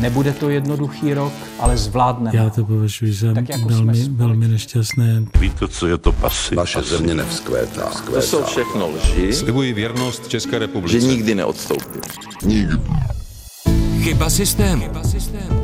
Nebude to jednoduchý rok, ale zvládneme. Já to považuji za Tak jako velmi, velmi nešťastné. Víte, co je to pasy? Naše země nevzkvétá. To jsou všechno lži, Slibuji věrnost České že republice. nikdy neodstoupím. Chyba systému.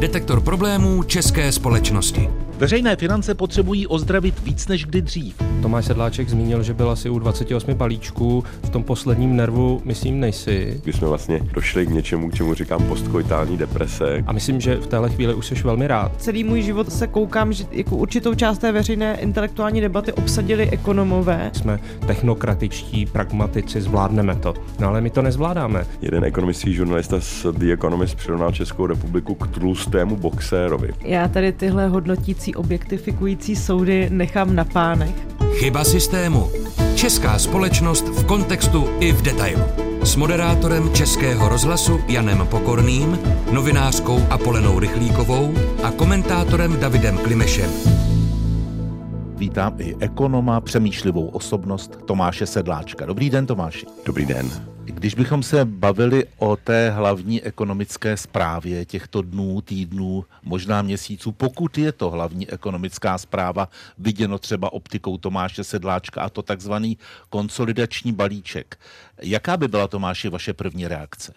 Detektor problémů české společnosti. Veřejné finance potřebují ozdravit víc než kdy dřív. Tomáš Sedláček zmínil, že byl asi u 28 balíčků. V tom posledním nervu, myslím, nejsi. kdy jsme vlastně došli k něčemu, k čemu říkám postkoitální deprese. A myslím, že v téhle chvíli už jsi velmi rád. Celý můj život se koukám, že jako určitou část té veřejné intelektuální debaty obsadili ekonomové. Jsme technokratičtí, pragmatici, zvládneme to. No ale my to nezvládáme. Jeden ekonomický žurnalista z The Economist přirovnal Českou republiku k tlustému boxérovi. Já tady tyhle hodnotící, objektifikující soudy nechám na pánech. Chyba systému. Česká společnost v kontextu i v detailu. S moderátorem Českého rozhlasu Janem Pokorným, novinářkou Apolenou Rychlíkovou a komentátorem Davidem Klimešem. Vítám i ekonoma, přemýšlivou osobnost Tomáše Sedláčka. Dobrý den, Tomáši. Dobrý den. Když bychom se bavili o té hlavní ekonomické zprávě těchto dnů, týdnů, možná měsíců, pokud je to hlavní ekonomická zpráva viděno třeba optikou Tomáše Sedláčka a to takzvaný konsolidační balíček. Jaká by byla, Tomáši, vaše první reakce?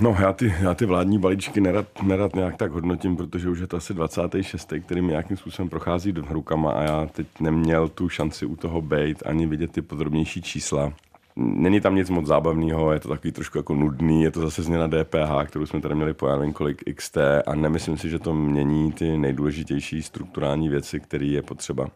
No, já ty, já ty vládní balíčky nerad, nerad nějak tak hodnotím, protože už je to asi 26. který mi nějakým způsobem prochází do rukama a já teď neměl tu šanci u toho být ani vidět ty podrobnější čísla. Není tam nic moc zábavného, je to takový trošku jako nudný, je to zase změna DPH, kterou jsme tady měli po kolik XT a nemyslím si, že to mění ty nejdůležitější strukturální věci, které je potřeba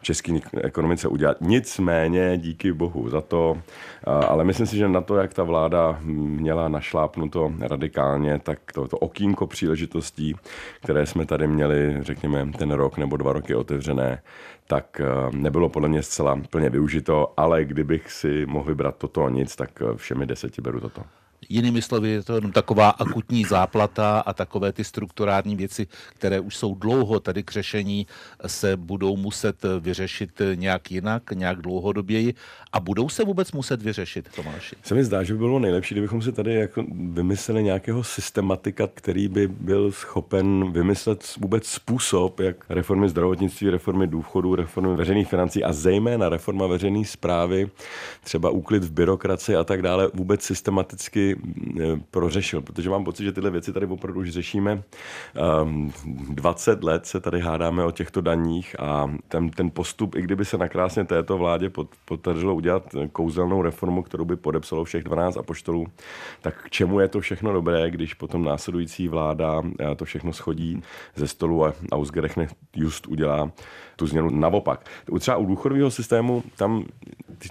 v české ekonomice udělat. Nicméně díky bohu za to, ale myslím si, že na to, jak ta vláda měla našlápnuto radikálně, tak to, to okýnko příležitostí, které jsme tady měli, řekněme, ten rok nebo dva roky otevřené, tak nebylo podle mě zcela plně využito, ale kdybych si mohl vybrat toto a nic, tak všemi deseti beru toto. Jinými slovy, je to jenom taková akutní záplata a takové ty strukturální věci, které už jsou dlouho tady k řešení, se budou muset vyřešit nějak jinak, nějak dlouhodoběji a budou se vůbec muset vyřešit, Tomáši? Se mi zdá, že by bylo nejlepší, kdybychom si tady jako vymysleli nějakého systematika, který by byl schopen vymyslet vůbec způsob, jak reformy zdravotnictví, reformy důchodů, reformy veřejných financí a zejména reforma veřejné zprávy, třeba úklid v byrokracii a tak dále, vůbec systematicky prořešil, protože mám pocit, že tyhle věci tady opravdu už řešíme. 20 let se tady hádáme o těchto daních a ten, ten postup, i kdyby se nakrásně této vládě podařilo udělat kouzelnou reformu, kterou by podepsalo všech 12 apoštolů, tak k čemu je to všechno dobré, když potom následující vláda to všechno schodí ze stolu a Ausgerechnet just udělá tu změnu naopak. Třeba u důchodového systému, tam,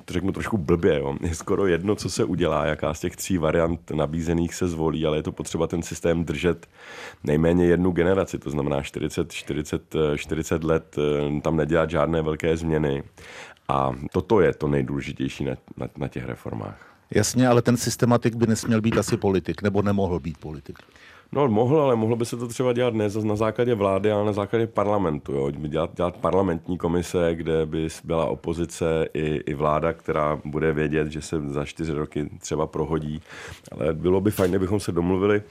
to řeknu trošku blbě, jo, je skoro jedno, co se udělá, jaká z těch tří variant nabízených se zvolí, ale je to potřeba ten systém držet nejméně jednu generaci, to znamená 40, 40, 40 let, tam nedělat žádné velké změny. A toto je to nejdůležitější na, na, na těch reformách. Jasně, ale ten systematik by nesměl být asi politik, nebo nemohl být politik. No, mohl, ale mohlo by se to třeba dělat ne na základě vlády, ale na základě parlamentu. Jo. Dělat, dělat parlamentní komise, kde by byla opozice i, i vláda, která bude vědět, že se za čtyři roky třeba prohodí. Ale bylo by fajn, kdybychom se domluvili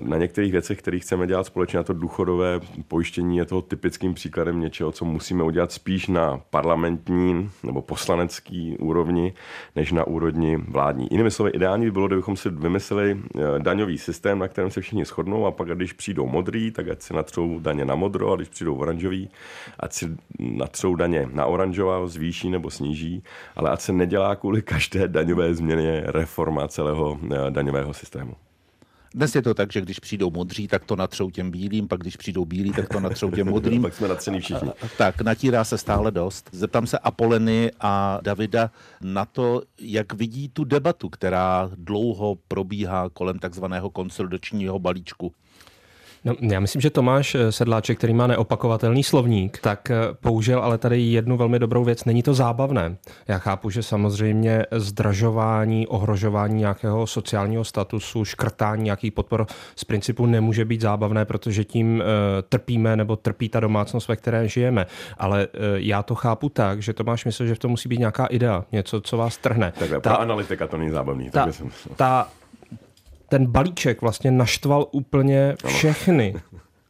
na některých věcech, které chceme dělat společně, a to důchodové pojištění je toho typickým příkladem něčeho, co musíme udělat spíš na parlamentní nebo poslanecký úrovni, než na úrovni vládní. Jinými slovy, ideální by bylo, kdybychom si vymysleli daňový systém, na kterém se všichni shodnou, a pak, když přijdou modrý, tak ať si natřou daně na modro, a když přijdou oranžový, ať si natřou daně na oranžová, zvýší nebo sníží, ale ať se nedělá kvůli každé daňové změně reforma celého daňového systému. Dnes je to tak, že když přijdou modří, tak to natřou těm bílým, pak když přijdou bílí, tak to natřou těm modrým. pak jsme natřený všichni. Tak, natírá se stále dost. Zeptám se Apoleny a Davida na to, jak vidí tu debatu, která dlouho probíhá kolem takzvaného konsolidačního balíčku. No, já myslím, že Tomáš Sedláček, který má neopakovatelný slovník, tak použil ale tady jednu velmi dobrou věc. Není to zábavné. Já chápu, že samozřejmě zdražování, ohrožování nějakého sociálního statusu, škrtání nějakých podpor z principu nemůže být zábavné, protože tím uh, trpíme nebo trpí ta domácnost, ve které žijeme. Ale uh, já to chápu tak, že Tomáš myslel, že v tom musí být nějaká idea, něco, co vás trhne. Takhle, ta, analytika to není zábavný. Ta, ta ten balíček vlastně naštval úplně všechny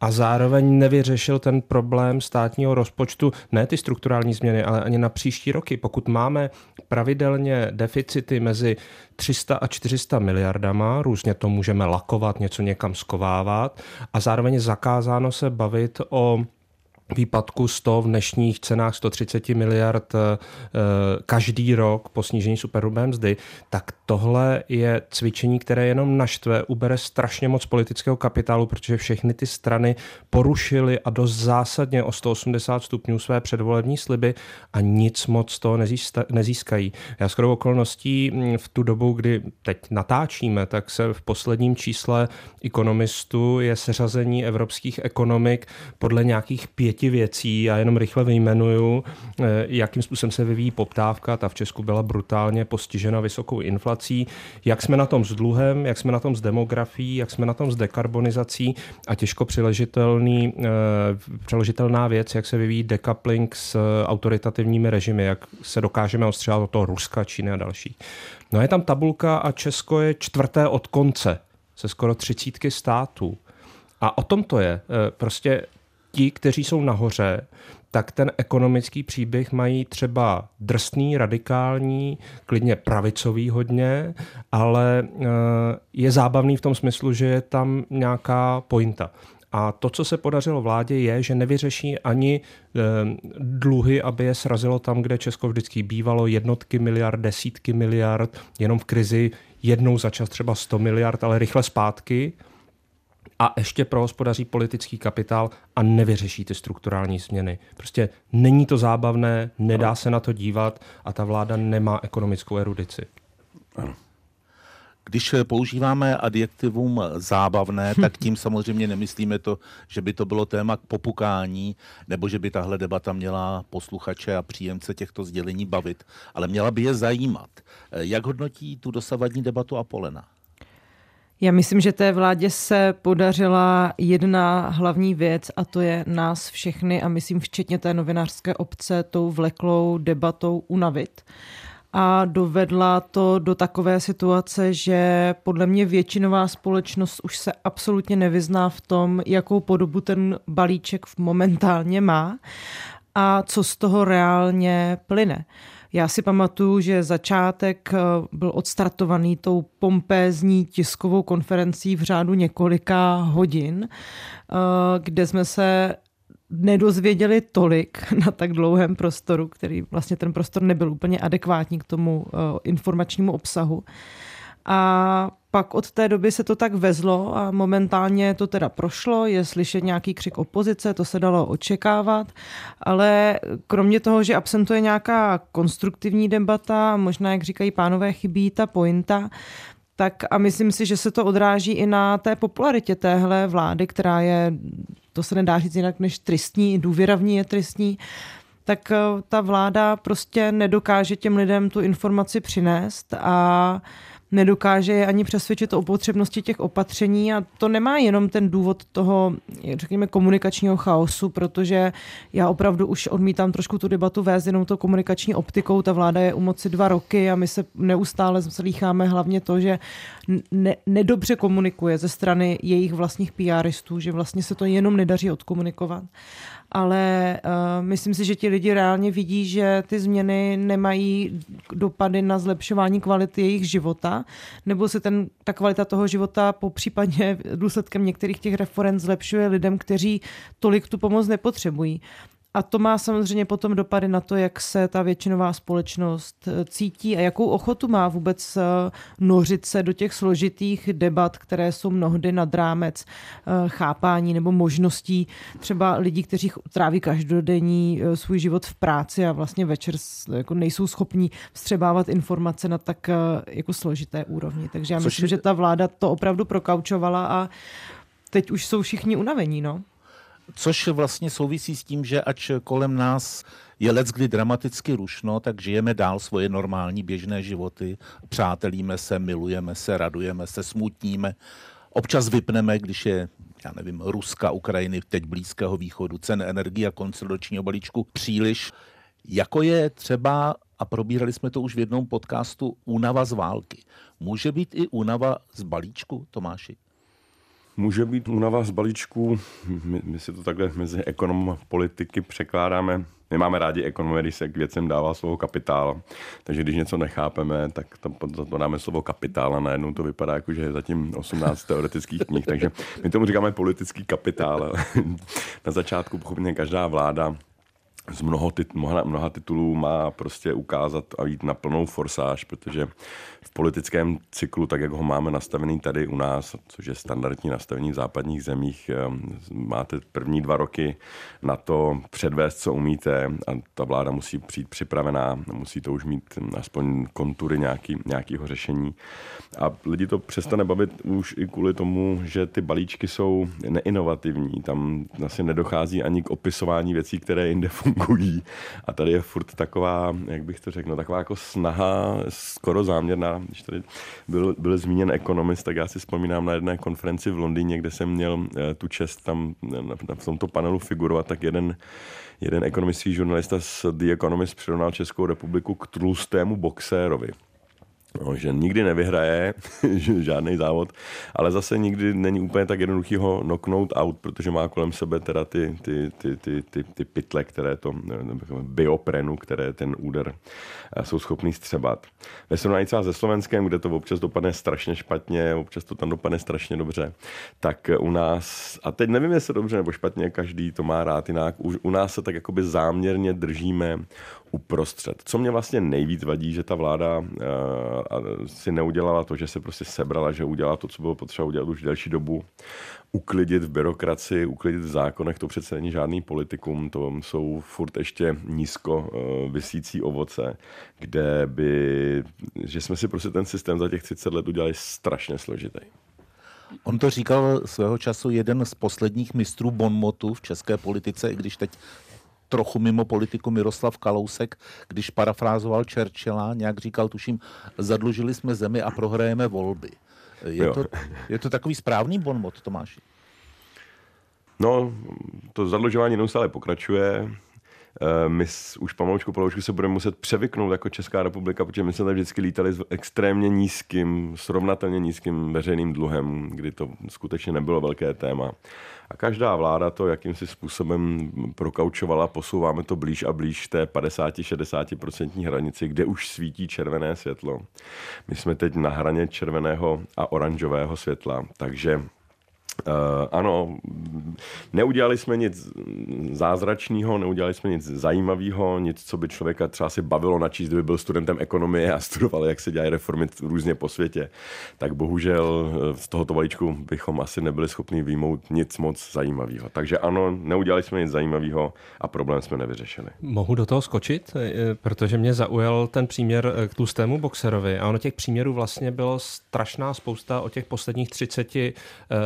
a zároveň nevyřešil ten problém státního rozpočtu, ne ty strukturální změny, ale ani na příští roky. Pokud máme pravidelně deficity mezi 300 a 400 miliardama, různě to můžeme lakovat, něco někam skovávat a zároveň zakázáno se bavit o výpadku 100 v dnešních cenách 130 miliard eh, každý rok po snížení superhrubé mzdy, tak tohle je cvičení, které jenom naštve, ubere strašně moc politického kapitálu, protože všechny ty strany porušily a dost zásadně o 180 stupňů své předvolební sliby a nic moc toho nezískají. Já skoro okolností hm, v tu dobu, kdy teď natáčíme, tak se v posledním čísle ekonomistů je seřazení evropských ekonomik podle nějakých pěti pěti věcí, já jenom rychle vyjmenuju, eh, jakým způsobem se vyvíjí poptávka, ta v Česku byla brutálně postižena vysokou inflací, jak jsme na tom s dluhem, jak jsme na tom s demografií, jak jsme na tom s dekarbonizací a těžko přiležitelný, eh, přeložitelná věc, jak se vyvíjí decoupling s autoritativními režimy, jak se dokážeme ostřelat od toho Ruska, Číny a další. No je tam tabulka a Česko je čtvrté od konce se skoro třicítky států. A o tom to je. Eh, prostě ti, kteří jsou nahoře, tak ten ekonomický příběh mají třeba drsný, radikální, klidně pravicový hodně, ale eh, je zábavný v tom smyslu, že je tam nějaká pointa. A to, co se podařilo vládě, je, že nevyřeší ani e, dluhy, aby je srazilo tam, kde Česko vždycky bývalo, jednotky miliard, desítky miliard, jenom v krizi jednou za čas třeba 100 miliard, ale rychle zpátky a ještě prohospodaří politický kapitál a nevyřeší ty strukturální změny. Prostě není to zábavné, nedá se na to dívat a ta vláda nemá ekonomickou erudici. Ano. Když používáme adjektivum zábavné, tak tím samozřejmě nemyslíme to, že by to bylo téma k popukání, nebo že by tahle debata měla posluchače a příjemce těchto sdělení bavit, ale měla by je zajímat. Jak hodnotí tu dosavadní debatu Apolena? Já myslím, že té vládě se podařila jedna hlavní věc a to je nás všechny a myslím včetně té novinářské obce tou vleklou debatou unavit a dovedla to do takové situace, že podle mě většinová společnost už se absolutně nevyzná v tom, jakou podobu ten balíček momentálně má a co z toho reálně plyne. Já si pamatuju, že začátek eh, byl odstartovaný tou pompézní tiskovou konferencí v řádu několika hodin, eh, kde jsme se nedozvěděli tolik na tak dlouhém prostoru, který vlastně ten prostor nebyl úplně adekvátní k tomu eh, informačnímu obsahu. A pak od té doby se to tak vezlo a momentálně to teda prošlo, je slyšet nějaký křik opozice, to se dalo očekávat, ale kromě toho, že absentuje nějaká konstruktivní debata, možná, jak říkají pánové, chybí ta pointa, tak a myslím si, že se to odráží i na té popularitě téhle vlády, která je, to se nedá říct jinak než tristní, důvěra je tristní, tak eh, ta vláda prostě nedokáže těm lidem tu informaci přinést a nedokáže je ani přesvědčit o potřebnosti těch opatření a to nemá jenom ten důvod toho, řekněme, komunikačního chaosu, protože já opravdu už odmítám trošku tu debatu vést jenom to komunikační optikou. Ta vláda je u moci dva roky a my se neustále slýcháme hlavně to, že ne, nedobře komunikuje ze strany jejich vlastních PRistů, že vlastně se to jenom nedaří odkomunikovat ale uh, myslím si, že ti lidi reálně vidí, že ty změny nemají dopady na zlepšování kvality jejich života, nebo se ten, ta kvalita toho života po případně důsledkem některých těch reform zlepšuje lidem, kteří tolik tu pomoc nepotřebují. A to má samozřejmě potom dopady na to, jak se ta většinová společnost eh, cítí a jakou ochotu má vůbec eh, nořit se do těch složitých debat, které jsou mnohdy nad rámec eh, chápání nebo možností třeba lidí, kteří tráví každodenní svůj život v práci a vlastně večer jako nejsou schopní vstřebávat informace na tak jako složité úrovni. Takže já Což myslím, je... že ta vláda to opravdu prokaučovala a teď už jsou všichni unavení. No? Což vlastně souvisí s tím, že ač kolem nás je let kdy dramaticky rušno, tak žijeme dál svoje normální běžné životy, přátelíme se, milujeme se, radujeme se, smutníme. Občas vypneme, když je, já nevím, Ruska, Ukrajiny, teď Blízkého východu, cen energie a konsolidačního balíčku příliš. Jako je třeba, a probírali jsme to už v jednom podcastu, únava z války. Může být i únava z balíčku, Tomáši? Může být únava z balíčku, my, my si to takhle mezi ekonom a politiky překládáme. My máme rádi ekonomie, když se k věcem dává slovo kapitál, takže když něco nechápeme, tak to, to, to dáme slovo kapitál a najednou to vypadá jako, že je zatím 18 teoretických knih, takže my tomu říkáme politický kapitál. Na začátku pochopně každá vláda z mnoho tit, mnoha, mnoha titulů má prostě ukázat a jít na plnou forsáž, protože v politickém cyklu, tak jak ho máme nastavený tady u nás, což je standardní nastavení v západních zemích, ehm, máte první dva roky na to předvést, co umíte a ta vláda musí přijít připravená, musí to už mít aspoň kontury nějaký, nějakého řešení. A lidi to přestane bavit už i kvůli tomu, že ty balíčky jsou neinovativní. Tam vlastně nedochází ani k opisování věcí, které jinde fungují. A tady je furt taková, jak bych to řekl, no, taková jako snaha, skoro záměrná. Když tady byl, byl zmíněn ekonomist, tak já si vzpomínám na jedné konferenci v Londýně, kde jsem měl eh, tu čest tam na, na, v tomto panelu figurovat, tak jeden jeden ekonomický žurnalista z The Economist přirovnal Českou republiku k tlustému boxérovi. No, že nikdy nevyhraje žádný závod, ale zase nikdy není úplně tak jednoduchý ho knocknout out, protože má kolem sebe teda ty, ty, ty, ty, ty, ty pytle, které to, bioprenu, které ten úder eh, jsou schopný střebat. Ve srovnání třeba se Slovenskem, kde to občas dopadne strašně špatně, občas to tam dopadne strašně dobře, tak u nás, a teď nevím, jestli dobře nebo špatně, každý to má rád jinak, u, u nás se tak jakoby záměrně držíme uprostřed. Co mě vlastně nejvíc vadí, že ta vláda uh, si neudělala to, že se prostě sebrala, že udělala to, co bylo potřeba udělat už delší dobu. Uklidit v byrokracii, uklidit v zákonech, to přece není žádný politikum, to jsou furt ještě nízko uh, vysící ovoce, kde by, že jsme si prostě ten systém za těch 30 let udělali strašně složitý. On to říkal svého času jeden z posledních mistrů Bonmotu v české politice, i když teď trochu mimo politiku Miroslav Kalousek, když parafrázoval Churchilla, nějak říkal, tuším, zadlužili jsme zemi a prohrajeme volby. Je, to, je to takový správný bonmot, Tomáši? No, to zadlužování neustále pokračuje. Eh, my už pomalučku pomalučku se budeme muset převyknout jako Česká republika, protože my jsme tady vždycky lítali s extrémně nízkým, srovnatelně nízkým veřejným dluhem, kdy to skutečně nebylo velké téma. A každá vláda to jakýmsi způsobem prokaučovala, posouváme to blíž a blíž té 50-60% hranici, kde už svítí červené světlo. My jsme teď na hraně červeného a oranžového světla, takže ano, neudělali jsme nic zázračného, neudělali jsme nic zajímavého, nic, co by člověka třeba si bavilo načíst, kdyby byl studentem ekonomie a studoval, jak se dělají reformy různě po světě. Tak bohužel eh, z tohoto balíčku bychom asi nebyli schopni výjmout nic moc zajímavého. Takže ano, neudělali jsme nic zajímavého a problém jsme nevyřešili. Mohu do toho skočit, eh, protože mě zaujal ten příměr k tlustému boxerovi a ono těch příměrů vlastně bylo strašná spousta o těch posledních 30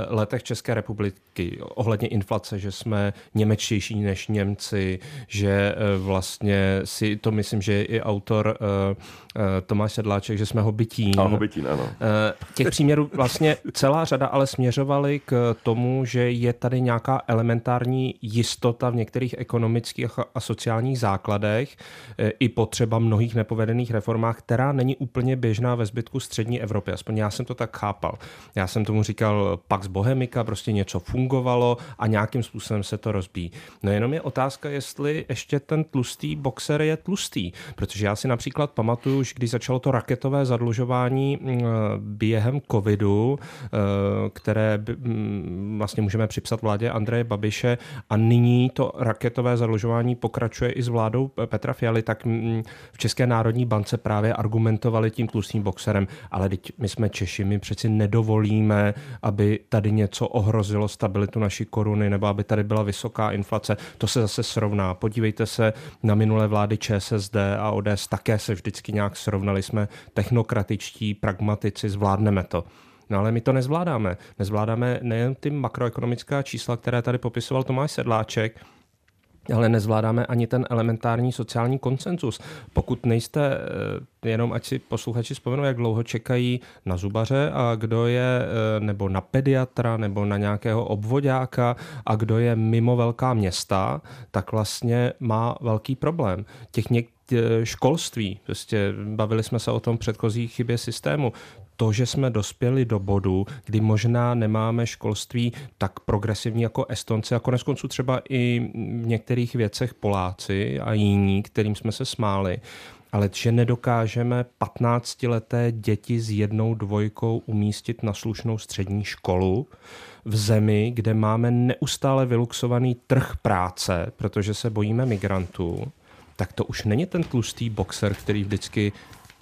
letech České republiky ohledně inflace, že jsme němečtější než Němci, že eh, vlastně si to myslím, že je i autor uh, Tomáš Sedláček, že jsme hobitín. A hobitín, ano. Těch příměrů vlastně celá řada ale směřovaly k tomu, že je tady nějaká elementární jistota v některých ekonomických a sociálních základech i potřeba mnohých nepovedených reformách, která není úplně běžná ve zbytku střední Evropy. Aspoň já jsem to tak chápal. Já jsem tomu říkal Pax Bohemika, ekonomika, prostě něco fungovalo a nějakým způsobem se to rozbíjí. No jenom je otázka, jestli ještě ten tlustý boxer je tlustý, protože já si například pamatuju, že když začalo to raketové zadlužování mm, během covidu, eh, které mm, vlastně můžeme připsat vládě Andreje Babiše a nyní to raketové zadlužování pokračuje i s vládou Petra Fialy, tak mm, v České národní bance právě argumentovali tím tlustým boxerem, ale teď my jsme Češi, my přeci nedovolíme, aby tady něco ohrozilo stabilitu naší koruny nebo aby tady byla vysoká inflace. To se zase srovná. Podívejte se na minulé vlády ČSSD a ODS, také se vždycky nějak srovnali. Jsme technokratičtí, pragmatici, zvládneme to. No ale my to nezvládáme. Nezvládáme nejen ty makroekonomická čísla, které tady popisoval Tomáš Sedláček, ale nezvládáme ani ten elementární sociální konsenzus. Pokud nejste, eh, jenom ať si posluchači vzpomenou, jak dlouho čekají na zubaře a kdo je, eh, nebo na pediatra, nebo na nějakého obvodáka a kdo je mimo velká města, tak vlastně má velký problém. Těch něk- školství, prostě bavili jsme se o tom předchozí chybě systému to, že jsme dospěli do bodu, kdy možná nemáme školství tak progresivní jako Estonci a konec konců třeba i v některých věcech Poláci a jiní, kterým jsme se smáli, ale že nedokážeme 15-leté děti s jednou dvojkou umístit na slušnou střední školu v zemi, kde máme neustále vyluxovaný trh práce, protože se bojíme migrantů, tak to už není ten tlustý boxer, který vždycky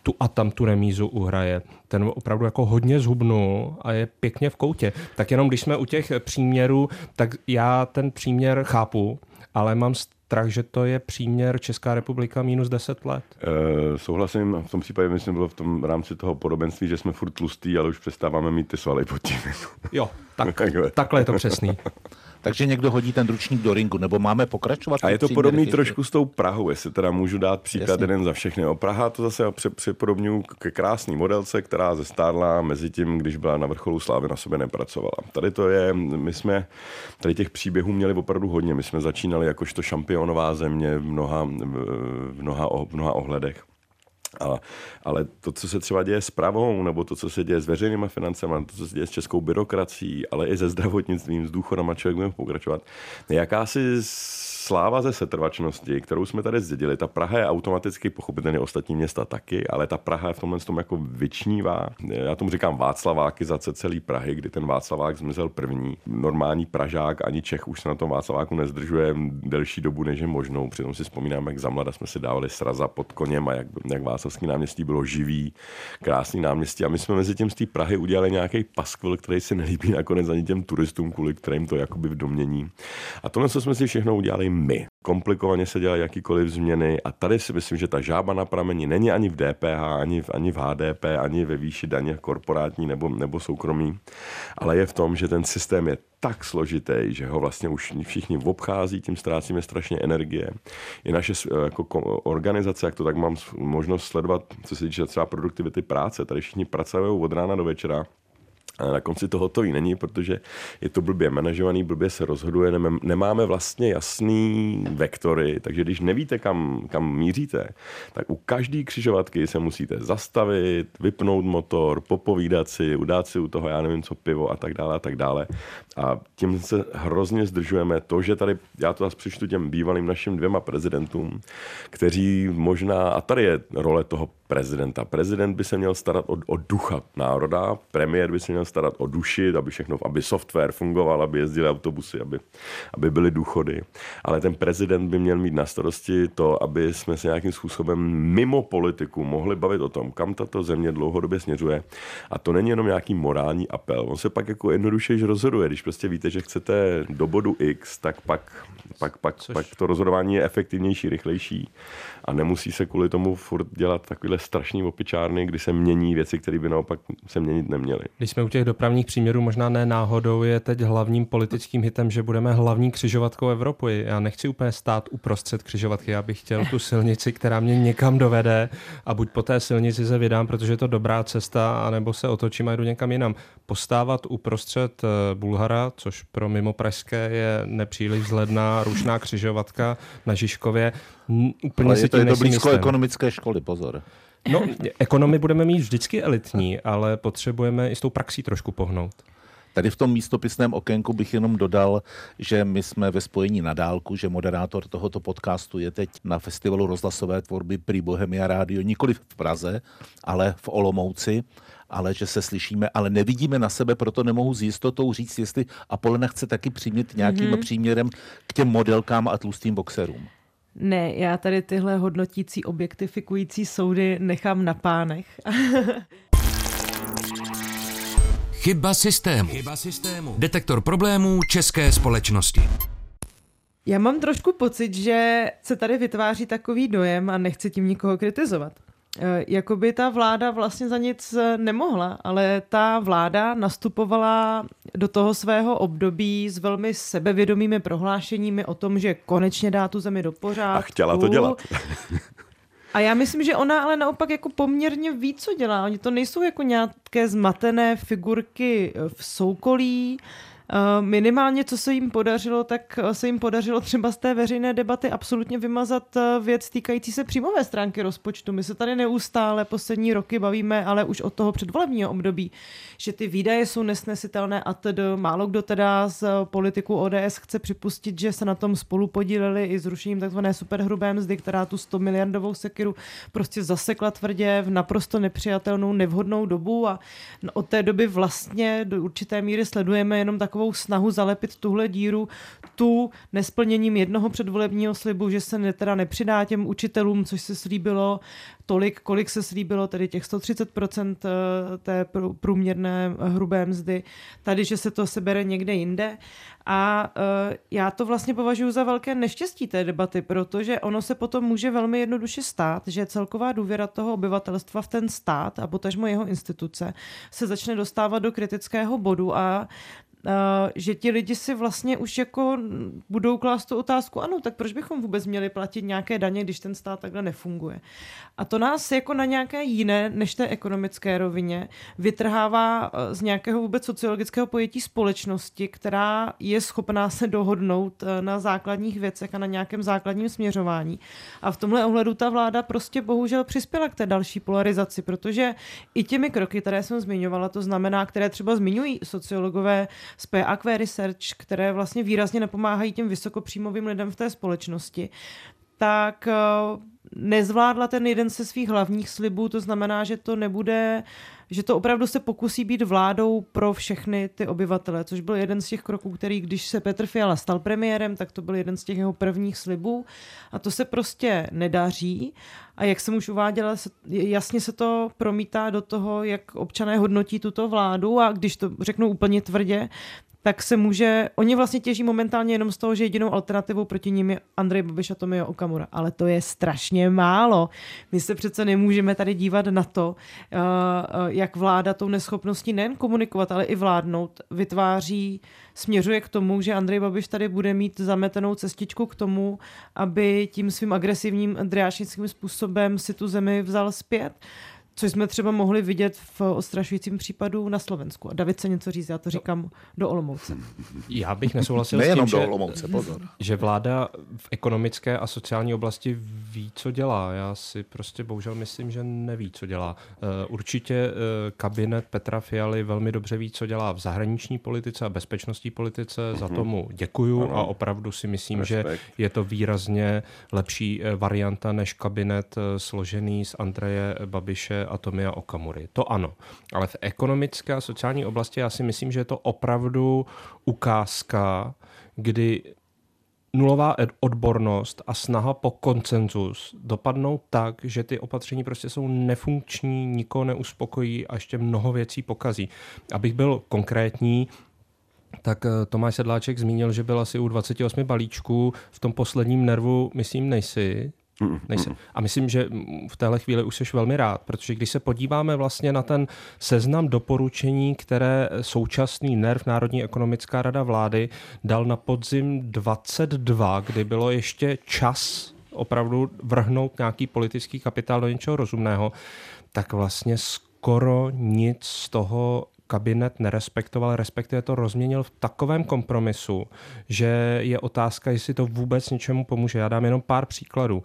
tu a tam tu remízu uhraje. Ten opravdu jako hodně zhubnul a je pěkně v koutě. Tak jenom když jsme u těch příměrů, tak já ten příměr chápu, ale mám strach, že to je příměr Česká republika minus 10 let? E, souhlasím, v tom případě myslím bylo v tom rámci toho podobenství, že jsme furt tlustý, ale už přestáváme mít ty svaly pod tím. Jo, tak, takhle je to přesný. Takže někdo hodí ten ručník do ringu, nebo máme pokračovat? A je to podobný trošku s tou Prahou, jestli teda můžu dát příklad Jasně. jeden za všechny. O Praha to zase připodobňuji ke krásný modelce, která zestárla mezi tím, když byla na vrcholu slávy, na sobě nepracovala. Tady to je, my jsme tady těch příběhů měli opravdu hodně. My jsme začínali jakožto šampionová země v mnoha, v mnoha, v mnoha ohledech. A, ale to, co se třeba děje s pravou, nebo to, co se děje s veřejnými financemi, to, co se děje s českou byrokracií, ale i se zdravotnictvím, s důchodama, člověk bude pokračovat, je jakási sláva ze setrvačnosti, kterou jsme tady zdědili. Ta Praha je automaticky pochopitelně ostatní města taky, ale ta Praha je v tomhle tom jako vyčnívá. Já tomu říkám Václavákizace celý Prahy, kdy ten Václavák zmizel první. Normální Pražák ani Čech už se na tom Václaváku nezdržuje delší dobu, než je možnou. Přitom si vzpomínám, jak za mlada jsme si dávali sraza pod koněm a jak, jak Václavský náměstí bylo živý, krásný náměstí. A my jsme mezi tím z té Prahy udělali nějaký paskvil, který se nelíbí nakonec ani těm turistům, kvůli kterým to jakoby v domění. A tohle, co jsme si všechno udělali my. Komplikovaně se dělají jakýkoliv změny a tady si myslím, že ta žába na pramení není ani v DPH, ani v, ani v HDP, ani ve výši daně korporátní nebo, nebo soukromí, ale je v tom, že ten systém je tak složitý, že ho vlastně už všichni obchází, tím ztrácíme strašně energie. I naše jako organizace, jak to tak mám možnost sledovat, co se týče třeba produktivity práce, tady všichni pracují od rána do večera, a na konci to hotový není, protože je to blbě manažovaný, blbě se rozhoduje, nemáme vlastně jasný vektory, takže když nevíte, kam, kam míříte, tak u každé křižovatky se musíte zastavit, vypnout motor, popovídat si, udát si u toho, já nevím co, pivo a tak dále a tak dále. A tím se hrozně zdržujeme to, že tady, já to zase přičtu těm bývalým našim dvěma prezidentům, kteří možná, a tady je role toho prezidenta. Prezident by se měl starat o, o ducha národa, premiér by se měl starat o duši, aby všechno, aby software fungoval, aby jezdili autobusy, aby, aby byly důchody. Ale ten prezident by měl mít na starosti to, aby jsme se nějakým způsobem mimo politiku mohli bavit o tom, kam tato země dlouhodobě směřuje. A to není jenom nějaký morální apel. On se pak jako jednoduše rozhoduje. Když prostě víte, že chcete do bodu X, tak pak, pak, pak, Což... pak to rozhodování je efektivnější, rychlejší a nemusí se kvůli tomu furt dělat takovýhle strašný opičárny, kdy se mění věci, které by naopak se měnit neměly. Když jsme u těch dopravních příměrů, možná ne náhodou, je teď hlavním politickým hitem, že budeme hlavní křižovatkou Evropy. Já nechci úplně stát uprostřed křižovatky, já bych chtěl tu silnici, která mě někam dovede a buď po té silnici se vydám, protože je to dobrá cesta, anebo se otočím a jdu někam jinam. Postávat uprostřed eh, Bulhara, což pro mimo pražské je nepříliš vzhledná rušná křižovatka na Žižkově, úplně Ale je to, je to blízko ekonomické školy, pozor. No, ekonomy budeme mít vždycky elitní, ale potřebujeme i s tou praxí trošku pohnout. Tady v tom místopisném okénku bych jenom dodal, že my jsme ve spojení na dálku, že moderátor tohoto podcastu je teď na festivalu rozhlasové tvorby Pri Bohemia Radio, nikoli v Praze, ale v Olomouci, ale že se slyšíme, ale nevidíme na sebe, proto nemohu s jistotou říct, jestli Apolena chce taky přimět nějakým mm-hmm. příměrem k těm modelkám a tlustým boxerům. Ne, já tady tyhle hodnotící, objektifikující soudy nechám na pánech. Chyba systému. Chyba systému. Detektor problémů české společnosti. Já mám trošku pocit, že se tady vytváří takový dojem a nechci tím nikoho kritizovat. Eh, jakoby ta vláda vlastně za nic eh, nemohla, ale ta vláda nastupovala do toho svého období s velmi sebevědomými prohlášeními o tom, že konečně dá tu zemi do pořádku. A chtěla to dělat. A já myslím, že ona ale naopak jako poměrně ví, co dělá. Oni to nejsou jako nějaké zmatené figurky v soukolí, Minimálně, co se jim podařilo, tak se jim podařilo třeba z té veřejné debaty absolutně vymazat věc týkající se příjmové stránky rozpočtu. My se tady neustále poslední roky bavíme, ale už od toho předvolebního období, že ty výdaje jsou nesnesitelné a tedy málo kdo teda z politiku ODS chce připustit, že se na tom spolu podíleli i zrušením takzvané superhrubé mzdy, která tu 100 miliardovou sekiru prostě zasekla tvrdě v naprosto nepřijatelnou, nevhodnou dobu a od té doby vlastně do určité míry sledujeme jenom takovou snahu zalepit tuhle díru tu nesplněním jednoho předvolebního slibu, že se teda nepřidá těm učitelům, což se slíbilo, tolik, kolik se slíbilo, tedy těch 130% eh, té průměrné hrubé mzdy, tady, že se to sebere někde jinde. A uh, já to vlastně považuji za velké neštěstí té debaty, protože ono se potom může velmi jednoduše stát, že celková důvěra toho obyvatelstva v ten stát a potažmo jeho instituce se začne dostávat do kritického bodu a že ti lidi si vlastně už jako budou klást tu otázku, ano, tak proč bychom vůbec měli platit nějaké daně, když ten stát takhle nefunguje. A to nás jako na nějaké jiné, než té ekonomické rovině, vytrhává z nějakého vůbec sociologického pojetí společnosti, která je schopná se dohodnout na základních věcech a na nějakém základním směřování. A v tomhle ohledu ta vláda prostě bohužel přispěla k té další polarizaci, protože i těmi kroky, které jsem zmiňovala, to znamená, které třeba zmiňují sociologové PAQ Research, které vlastně výrazně napomáhají těm vysokopříjmovým lidem v té společnosti, tak eh, nezvládla ten jeden ze svých hlavních slibů, to znamená, že to nebude, že to opravdu se pokusí být vládou pro všechny ty obyvatele, což byl jeden z těch kroků, který, když se Petr Fiala stal premiérem, tak to byl jeden z těch jeho prvních slibů. A to se prostě nedaří. A jak jsem už uváděla, jasně se to promítá do toho, jak občané hodnotí tuto vládu. A když to řeknu úplně tvrdě, tak se může, oni vlastně těží momentálně jenom z toho, že jedinou alternativou proti ním je Andrej Babiš a Tomio Okamura. Ale to je strašně málo. My se přece nemůžeme tady dívat na to, eh, eh, jak vláda tou neschopností nejen komunikovat, ale i vládnout vytváří, směřuje k tomu, že Andrej Babiš tady bude mít zametenou cestičku k tomu, aby tím svým agresivním driášnickým způsobem si tu zemi vzal zpět. Což jsme třeba mohli vidět v ostrašujícím případu na Slovensku. A David se něco říct, já to říkám do Olomouce. Já bych nesouhlasil Nejenom s tím, do Olomouce, pozor. že vláda v ekonomické a sociální oblasti ví, co dělá. Já si prostě bohužel myslím, že neví, co dělá. Eh, určitě eh, kabinet Petra Fialy velmi dobře ví, co dělá v zahraniční politice a bezpečnostní politice. Za mhm. tomu děkuju ano. a opravdu si myslím, Respekt. že je to výrazně lepší eh, varianta než kabinet složený z Andreje Babiše a Tomia Okamury. To ano. Ale v ekonomické a sociální oblasti já si myslím, že je to opravdu ukázka, kdy nulová odbornost a snaha po koncenzus dopadnou tak, že ty opatření prostě jsou nefunkční, nikoho neuspokojí a ještě mnoho věcí pokazí. Abych byl konkrétní, tak eh, Tomáš Sedláček zmínil, že byl asi u 28 balíčků, v tom posledním nervu, myslím, nejsi, Nejsem. A myslím, že v téhle chvíli už jsi velmi rád, protože když se podíváme vlastně na ten seznam doporučení, které současný NERV, Národní ekonomická rada vlády, dal na podzim 22, kdy bylo ještě čas opravdu vrhnout nějaký politický kapitál do něčeho rozumného, tak vlastně skoro nic z toho kabinet nerespektoval, respektive to rozměnil v takovém kompromisu, že je otázka, jestli to vůbec něčemu pomůže. Já dám jenom pár příkladů.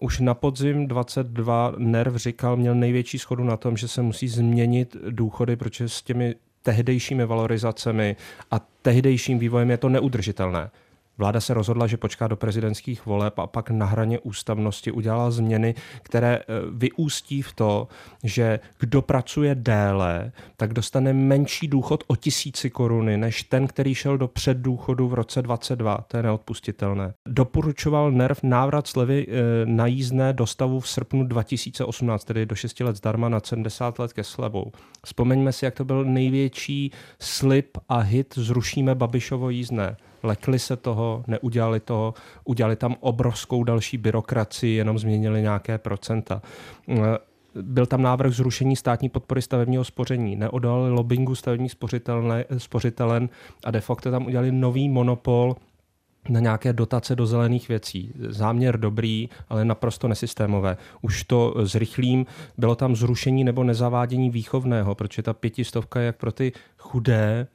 Už na podzim 22 NERV říkal, měl největší schodu na tom, že se musí změnit důchody, protože s těmi tehdejšími valorizacemi a tehdejším vývojem je to neudržitelné. Vláda se rozhodla, že počká do prezidentských voleb a pak na hraně ústavnosti udělala změny, které e, vyústí v to, že kdo pracuje déle, tak dostane menší důchod o tisíci koruny, než ten, který šel do předdůchodu v roce 22. To je neodpustitelné. Doporučoval NERV návrat slevy e, na jízdné dostavu v srpnu 2018, tedy do 6 let zdarma na 70 let ke slevou. Vzpomeňme si, jak to byl největší slib a hit zrušíme Babišovo jízdné lekli se toho, neudělali toho, udělali tam obrovskou další byrokracii, jenom změnili nějaké procenta. Byl tam návrh zrušení státní podpory stavebního spoření, neodolali lobbingu stavebních spořitelen a de facto tam udělali nový monopol na nějaké dotace do zelených věcí. Záměr dobrý, ale naprosto nesystémové. Už to zrychlím, bylo tam zrušení nebo nezavádění výchovného, protože ta pětistovka jak pro ty chudé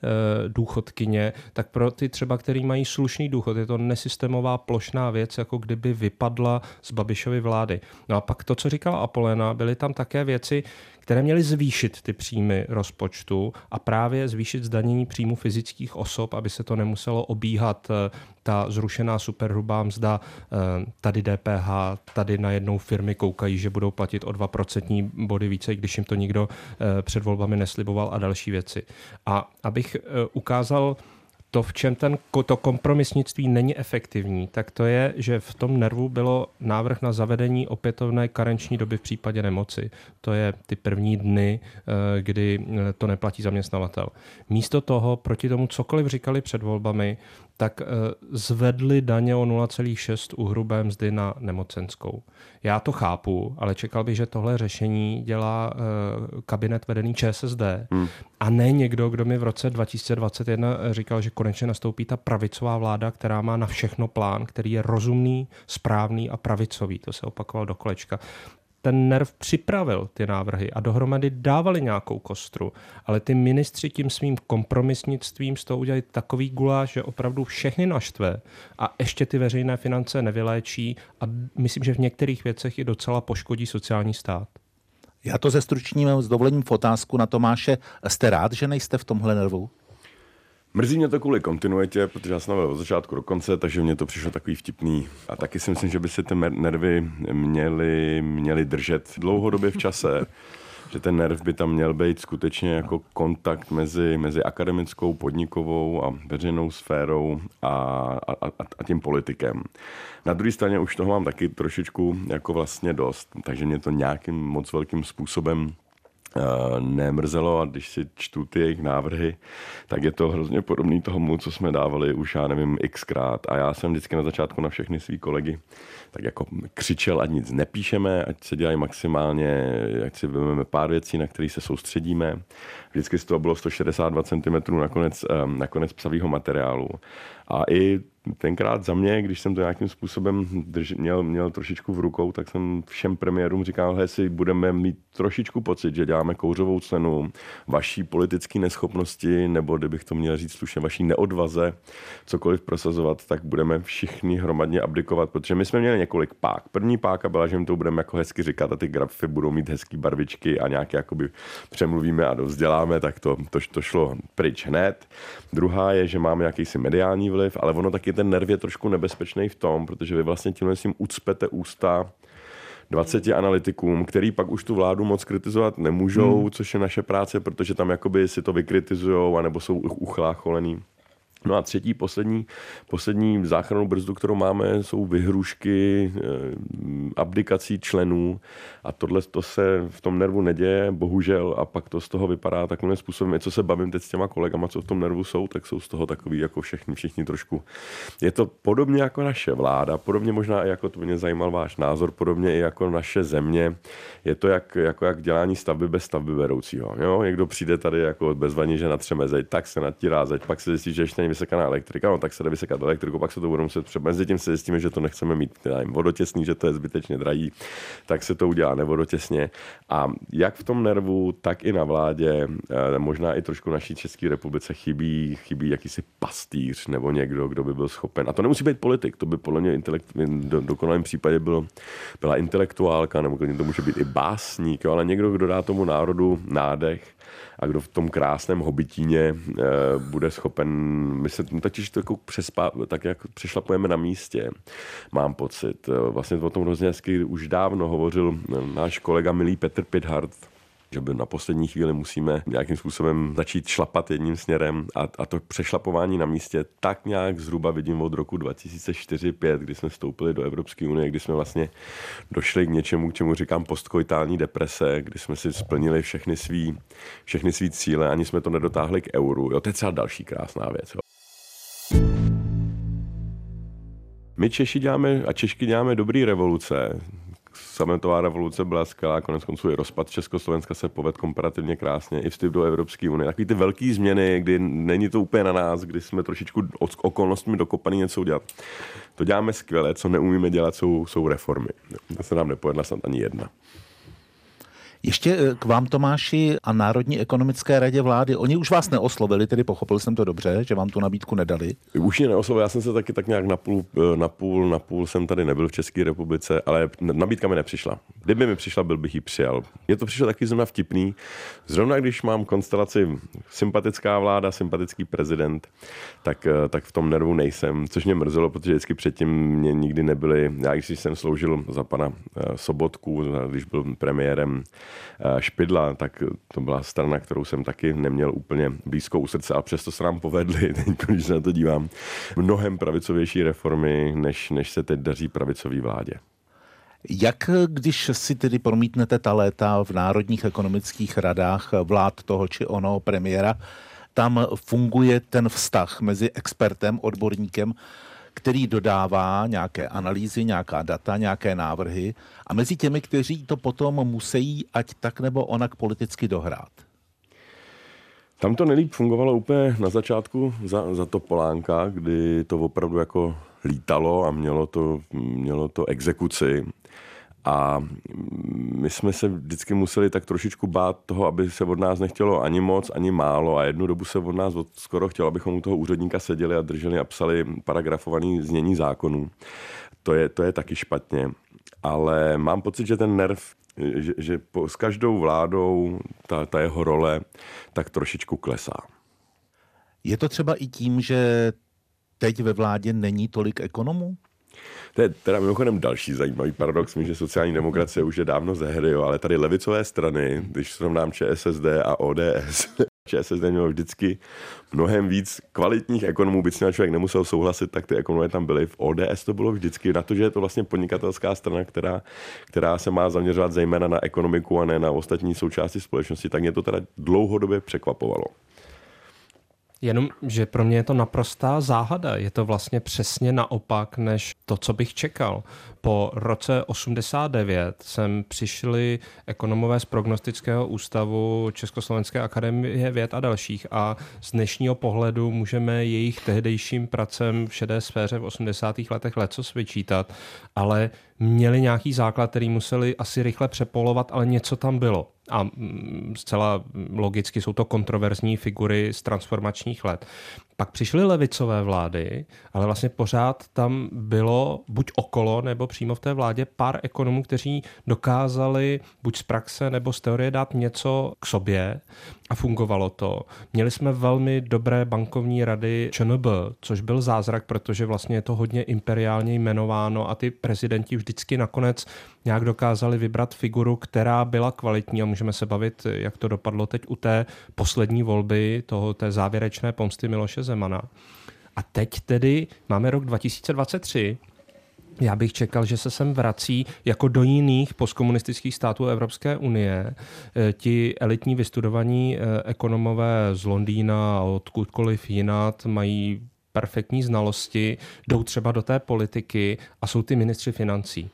důchodkyně, tak pro ty třeba, který mají slušný důchod, je to nesystémová plošná věc, jako kdyby vypadla z Babišovy vlády. No a pak to, co říkala Apolena, byly tam také věci, které měly zvýšit ty příjmy rozpočtu a právě zvýšit zdanění příjmu fyzických osob, aby se to nemuselo obíhat eh, ta zrušená superhrubá mzda, eh, tady DPH, tady na jednou firmy koukají, že budou platit o 2% body více, když jim to nikdo před volbami nesliboval a další věci. A abych ukázal to, v čem ten, to kompromisnictví není efektivní, tak to je, že v tom nervu bylo návrh na zavedení opětovné karenční doby v případě nemoci. To je ty první dny, eh, kdy eh, to neplatí zaměstnavatel. Místo toho, proti tomu cokoliv říkali před volbami, tak eh, zvedli daně o 0,6 u hrubé mzdy na nemocenskou. Já to chápu, ale čekal bych, že tohle řešení dělá kabinet vedený ČSSD hmm. a ne někdo, kdo mi v roce 2021 říkal, že konečně nastoupí ta pravicová vláda, která má na všechno plán, který je rozumný, správný a pravicový. To se opakovalo do kolečka ten nerv připravil ty návrhy a dohromady dávali nějakou kostru, ale ty ministři tím svým kompromisnictvím z toho udělali takový guláš, že opravdu všechny naštve a ještě ty veřejné finance nevyléčí a myslím, že v některých věcech i docela poškodí sociální stát. Já to ze stručním s dovolením v otázku na Tomáše. Jste rád, že nejste v tomhle nervu? Mrzí mě to kvůli kontinuitě, protože já jsem byl od začátku do konce, takže mě to přišlo takový vtipný. A taky si myslím, že by si ty nervy měly, měly držet dlouhodobě v čase. že ten nerv by tam měl být skutečně jako kontakt mezi, mezi akademickou, podnikovou a veřejnou sférou a, a, a, tím politikem. Na druhé straně už toho mám taky trošičku jako vlastně dost, takže mě to nějakým moc velkým způsobem nemrzelo a když si čtu ty jejich návrhy, tak je to hrozně podobný tomu, co jsme dávali už, já nevím, xkrát. A já jsem vždycky na začátku na všechny svý kolegy tak jako křičel, ať nic nepíšeme, ať se dělají maximálně, ať si vezmeme pár věcí, na které se soustředíme. Vždycky z toho bylo 162 cm nakonec, eh, nakonec psavého materiálu. A i tenkrát za mě, když jsem to nějakým způsobem drž, měl, měl trošičku v rukou, tak jsem všem premiérům říkal, že si budeme mít trošičku pocit, že děláme kouřovou cenu vaší politické neschopnosti, nebo kdybych to měl říct slušně, vaší neodvaze cokoliv prosazovat, tak budeme všichni hromadně abdikovat, protože my jsme měli několik pák. První páka byla, že jim to budeme jako hezky říkat a ty grafy budou mít hezký barvičky a nějaké jakoby přemluvíme a dovzděláme, tak to, to, to šlo pryč hned. Druhá je, že máme jakýsi mediální vliv, ale ono taky ten nerv je trošku nebezpečný v tom, protože vy vlastně tímhle tím ucpete ústa 20 analytikům, který pak už tu vládu moc kritizovat nemůžou, hmm. což je naše práce, protože tam jakoby si to vykritizujou, anebo jsou uchlácholený. No a třetí, poslední, poslední záchrannou brzdu, kterou máme, jsou vyhrušky eh, abdikací členů a tohle to se v tom nervu neděje, bohužel, a pak to z toho vypadá takovým způsobem. I co se bavím teď s těma kolegama, co v tom nervu jsou, tak jsou z toho takový jako všichni, všichni trošku. Je to podobně jako naše vláda, podobně možná i jako to mě zajímal váš názor, podobně i jako naše země. Je to jak, jako jak dělání stavby bez stavby vedoucího. Jo? Někdo přijde tady jako bezvaně, že natřeme zeď, tak se natírá zeď, pak se zjistí, že ještě vysekaná elektrika, no tak se jde vysekat elektriku, pak se to budou muset třeba, mezi tím se zjistíme, že to nechceme mít vodotěsný, že to je zbytečně drahý, tak se to udělá nevodotěsně. A jak v tom nervu, tak i na vládě, eh, možná i trošku naší České republice chybí, chybí jakýsi pastýř nebo někdo, kdo by byl schopen. A to nemusí být politik, to by podle mě intelekt, do, dokonalém případě bylo, byla intelektuálka, nebo to může být i básník, jo, ale někdo, kdo dá tomu národu nádech a kdo v tom krásném hobitíně e, bude schopen, my se totiž to jako přespá, tak jak přešlapujeme na místě, mám pocit. Eh, vlastně o tom hrozně už dávno hovořil eh, náš kolega milý Petr Pithart, že by na poslední chvíli musíme nějakým způsobem začít šlapat jedním směrem a, a to přešlapování na místě tak nějak zhruba vidím od roku 2004-2005, kdy jsme vstoupili do Evropské unie, kdy jsme vlastně došli k něčemu, k čemu říkám postkojtální deprese, kdy jsme si splnili všechny svý, všechny svý cíle, ani jsme to nedotáhli k euru. Jo, to je třeba další krásná věc. Jo. My Češi děláme a Češky děláme dobrý revoluce sametová revoluce byla skvělá, konec konců i rozpad Československa se poved komparativně krásně, i vstup do Evropské unie. Takový ty velké změny, kdy není to úplně na nás, kdy jsme trošičku okolnostmi dokopaný něco udělat. To děláme skvěle, co neumíme dělat, jsou, jsou reformy. To se nám nepovedla snad ani jedna. Ještě eh, k vám, Tomáši, a Národní ekonomické radě vlády. Oni už vás neoslovili, tedy pochopil jsem to dobře, že vám tu nabídku nedali? Už je neoslovili, já jsem se taky tak nějak napůl, eh, napůl, napůl jsem tady nebyl v České republice, ale nabídka mi nepřišla. Kdyby mi přišla, byl bych ji přijal. Je to přišlo taky zrovna vtipný. Zrovna když mám konstelaci sympatická vláda, sympatický prezident, tak, eh, tak v tom nervu nejsem, což mě mrzelo, protože vždycky předtím mě nikdy nebyly, já když jsem sloužil za pana Sobotku, když byl premiérem Špidla, tak to byla strana, kterou jsem taky neměl úplně blízko u srdce a přesto se nám povedly, teď, když se na to dívám, mnohem pravicovější reformy, než, než se teď daří pravicový vládě. Jak když si tedy promítnete ta léta v národních ekonomických radách vlád toho či onoho premiéra, tam funguje ten vztah mezi expertem, odborníkem který dodává nějaké analýzy, nějaká data, nějaké návrhy a mezi těmi, kteří to potom musí ať tak nebo onak politicky dohrát. Tam to nelíp fungovalo úplně na začátku za, za to Polánka, kdy to opravdu jako lítalo a mělo to, mělo to exekuci. A my jsme se vždycky museli tak trošičku bát toho, aby se od nás nechtělo ani moc, ani málo. A jednu dobu se od nás od skoro chtělo, abychom u toho úředníka seděli a drželi a psali paragrafovaný znění zákonů. To je, to je taky špatně. Ale mám pocit, že ten nerv že, že po, s každou vládou ta, ta jeho role tak trošičku klesá. Je to třeba i tím, že teď ve vládě není tolik ekonomů? To je teda mimochodem další zajímavý paradox, že sociální demokracie už je dávno ze hry, jo, ale tady levicové strany, když srovnám ČSSD a ODS, ČSSD mělo vždycky mnohem víc kvalitních ekonomů, byť s člověk nemusel souhlasit, tak ty ekonomové tam byly. V ODS to bylo vždycky na to, že je to vlastně podnikatelská strana, která, která se má zaměřovat zejména na ekonomiku a ne na ostatní součásti společnosti, tak mě to teda dlouhodobě překvapovalo. Jenom, že pro mě je to naprostá záhada. Je to vlastně přesně naopak, než to, co bych čekal. Po roce 89 sem přišli ekonomové z prognostického ústavu Československé akademie věd a dalších a z dnešního pohledu můžeme jejich tehdejším pracem v šedé sféře v 80. letech leco vyčítat, ale měli nějaký základ, který museli asi rychle přepolovat, ale něco tam bylo a mm, zcela logicky jsou to kontroverzní figury z transformačních let. Pak přišly levicové vlády, ale vlastně pořád tam bylo buď okolo nebo přímo v té vládě pár ekonomů, kteří dokázali buď z praxe nebo z teorie dát něco k sobě a fungovalo to. Měli jsme velmi dobré bankovní rady ČNB, což byl zázrak, protože vlastně je to hodně imperiálně jmenováno a ty prezidenti vždycky nakonec nějak dokázali vybrat figuru, která byla kvalitní a můžeme se bavit, jak to dopadlo teď u té poslední volby, toho, té závěrečné pomsty Miloše Zemana. A teď tedy máme rok 2023, já bych čekal, že se sem vrací jako do jiných postkomunistických států Evropské unie eh, ti elitní vystudovaní eh, ekonomové z Londýna a odkudkoliv jinat mají perfektní znalosti, jdou třeba do té politiky a jsou ty ministři financí.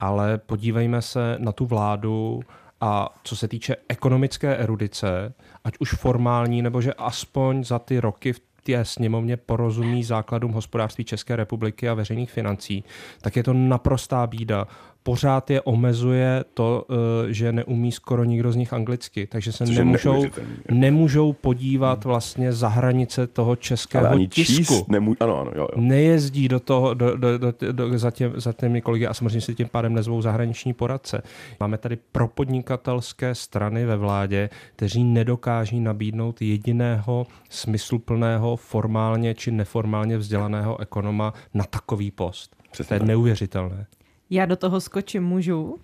Ale podívejme se na tu vládu a co se týče ekonomické erudice, ať už formální, nebo že aspoň za ty roky v té sněmovně porozumí základům hospodářství České republiky a veřejných financí, tak je to naprostá bída pořád je omezuje to, eh, že neumí skoro nikdo z nich anglicky, takže se nemůžou, nemůžou podívat vlastně za hranice toho českého Ale ani tisku. Číst nemů... ano, ano, jo, jo. Nejezdí do toho, do, do, do, do, za, tě, za těmi kolegy a samozřejmě si tím pádem nezvou zahraniční poradce. Máme tady propodnikatelské strany ve vládě, kteří nedokáží nabídnout jediného smysluplného, formálně či neformálně vzdělaného ekonoma na takový post. Přesně to je tak. neuvěřitelné. Já do toho skočím, můžu?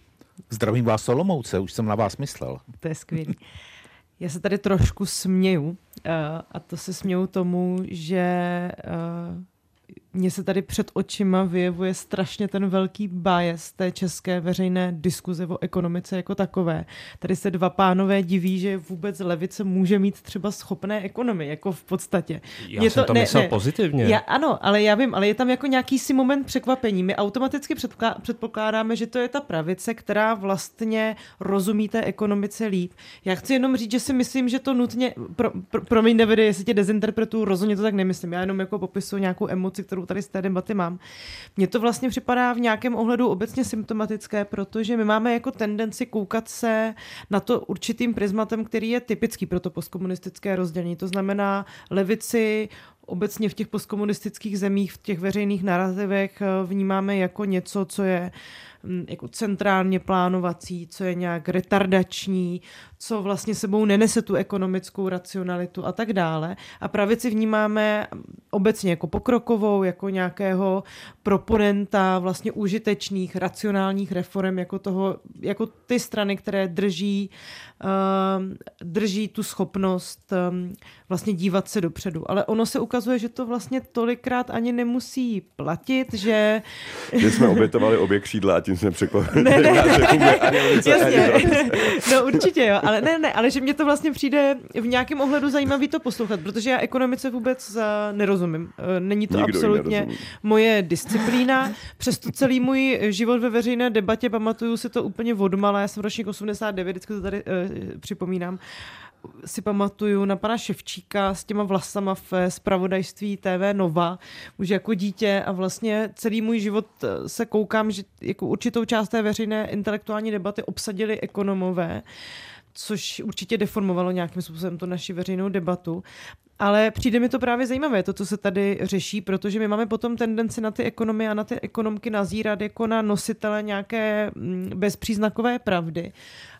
Zdravím vás Solomouce, už jsem na vás myslel. To je skvělý. Já se tady trošku směju eh, a to se směju tomu, že eh, mně se tady před očima vyjevuje strašně ten velký bias té české veřejné diskuze o ekonomice jako takové. Tady se dva pánové diví, že vůbec levice může mít třeba schopné ekonomy, jako v podstatě. Já Mě jsem to, to ne, myslel ne, pozitivně. Já, ano, ale já vím, ale je tam jako nějaký si moment překvapení. My automaticky předpokládáme, že to je ta pravice, která vlastně rozumí té ekonomice líp. Já chci jenom říct, že si myslím, že to nutně, pro, pro, promiň Davide, jestli tě dezinterpretuju, rozhodně to tak nemyslím. Já jenom jako popisuju nějakou emoci, kterou kterou tady z té debaty mám. Mně to vlastně připadá v nějakém ohledu obecně symptomatické, protože my máme jako tendenci koukat se na to určitým prismatem, který je typický pro to postkomunistické rozdělení. To znamená levici obecně v těch postkomunistických zemích, v těch veřejných narrativech eh, vnímáme jako něco, co je mm, jako centrálně plánovací, co je nějak retardační, co vlastně sebou nenese tu ekonomickou racionalitu a tak dále. A pravici vnímáme obecně jako pokrokovou, jako nějakého proponenta vlastně užitečných, racionálních reform, jako, toho, jako ty strany, které drží, uh, drží tu schopnost um, vlastně dívat se dopředu. Ale ono se ukazuje, že to vlastně tolikrát ani nemusí platit, že... Že jsme obětovali obě křídla a tím jsme překvapili. Ne, ne, ne. Jasně. No určitě jo, ale ne, ne, ale že mě to vlastně přijde v nějakém ohledu zajímavý to poslouchat, protože já ekonomice vůbec uh, nerozumím. Uh, není to Nikdo absolutně moje disciplína. Přesto celý můj život ve veřejné debatě pamatuju si to úplně odmala. Já jsem ročník 89, vždycky to tady uh, připomínám si pamatuju na pana Ševčíka s těma vlasama v spravodajství TV Nova, už jako dítě a vlastně celý můj život se koukám, že jako určitou část té veřejné intelektuální debaty obsadili ekonomové což určitě deformovalo nějakým způsobem tu naši veřejnou debatu. Ale přijde mi to právě zajímavé, to, co se tady řeší, protože my máme potom tendenci na ty ekonomie a na ty ekonomky nazírat jako na nositele nějaké mm, bezpříznakové pravdy.